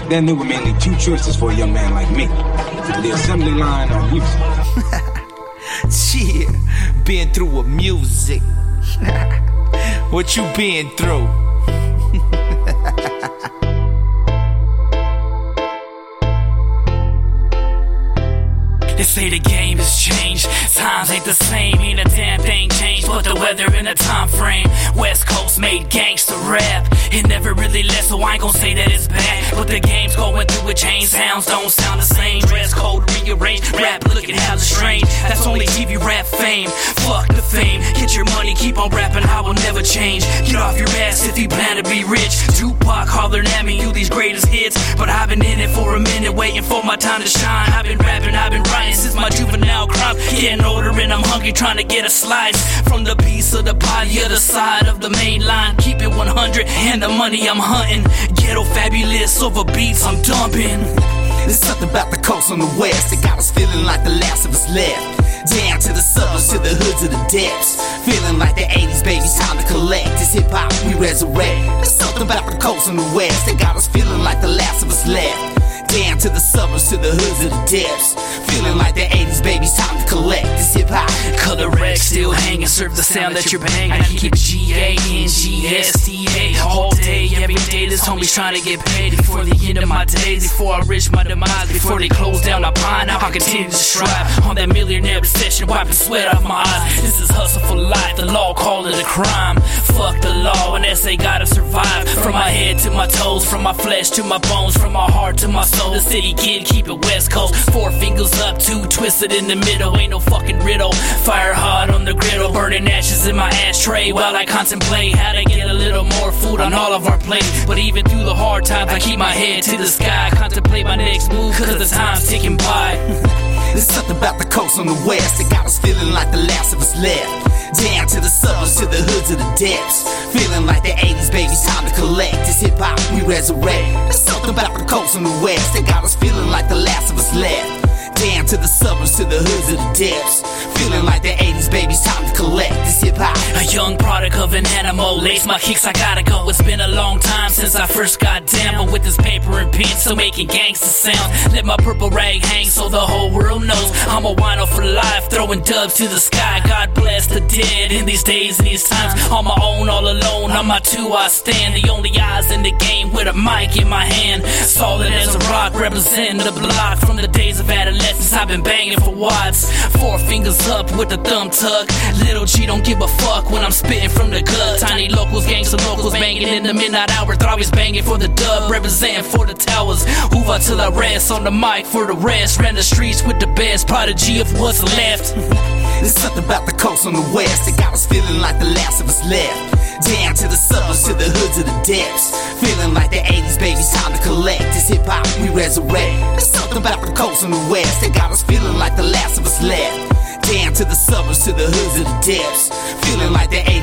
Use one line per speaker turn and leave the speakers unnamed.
back then there were mainly two choices for a young man like me the assembly line or music.
yeah, been through with music. what you been through?
They say the game has changed. Times ain't the same, ain't a damn thing changed. But the weather in a time frame. West Coast made gangster rap. It never really left, so I ain't gon' say that it's bad. But the game's going through a change. Sounds don't sound the same. Dress code rearranged. Rap looking hella strange. That's only TV rap fame. Fuck the fame. Get your money, keep on rapping. I will never change. Get off your ass if you plan to be rich. Tupac hollering at me, you these greatest hits. But I've been in it for a minute, waiting for my time to shine. I've been rapping, I've been writing since my juvenile. Getting older and I'm hungry, trying to get a slice from the piece of the pie, the other side of the main line. Keep it 100 and the money I'm hunting. Ghetto fabulous over beats I'm dumping.
There's something about the coast on the west that got us feeling like the last of us left. Down to the suburbs, to the hoods of the depths. Feeling like the 80s, baby, time to collect. This hip hop, we resurrect. There's something about the coast on the west that got us feeling like the last of us left. Down to the suburbs, to the hoods of the depths. Feeling
Still hanging, serve the sound that you're banging. I keep it G A N G S T A all day, every day. This homie's trying to get paid before the end of my days, before I reach my demise, before they close down my pine. I'll continue to strive on that millionaire obsession, wiping sweat off my eyes. This is hustle for life, the law call it a crime. Fuck the law, and they gotta survive. From my head to my toes, from my flesh to my bones, from my heart to my soul. The city kid, keep it west coast. Four fingers up, two twisted in the middle. Ain't no fucking riddle. Fire hot on the griddle, burning ashes in my ashtray while I contemplate how to get a little more food on all of our plates. But even through the hard times, I keep my head to the sky. Contemplate my next move, cause the time's ticking by.
There's something about the coast on the west that got us feeling like the last of us left. Down to the suburbs, to the hoods of the depths. Feeling like the 80s, baby, time to collect. This hip hop, we resurrect. There's something about the coast on the west that got us feeling like the last of us left. To the suburbs, to the hoods of the depths. Feeling like the 80s, baby, time to collect. This hip hop.
A young product of an animal. Lace my kicks, I gotta go. It's been a long time since I first got down. But with this paper and pen, still making gangster sound. Let my purple rag hang so the whole world knows I'm a wino for life. Throwing dubs to the sky. God bless the dead in these days and these times. On my own, all alone. On my two, I stand. The only eyes in the game with a mic in my hand. Solid as a rock, representing the block from the days of adolescence. I've been banging for watts. Four fingers up with the thumb tuck. Little G don't give a fuck when I'm spitting from the gut. Tiny locals, gangsta locals banging in the midnight hour. Throwies banging for the dub, representing for the towers. Hoover till I rest on the mic for the rest. Ran the streets with the best prodigy of what's left.
There's something about the coast on the west that got us feeling like the last of us left. Down to the suburbs, to the hoods of the depths. Feeling like the 80s, baby, time to collect. This hip hop, we resurrect. About the coast on the west They got us feeling like the last of us left. Down to the suburbs, to the hoods of the depths. Feeling like the 80s, baby,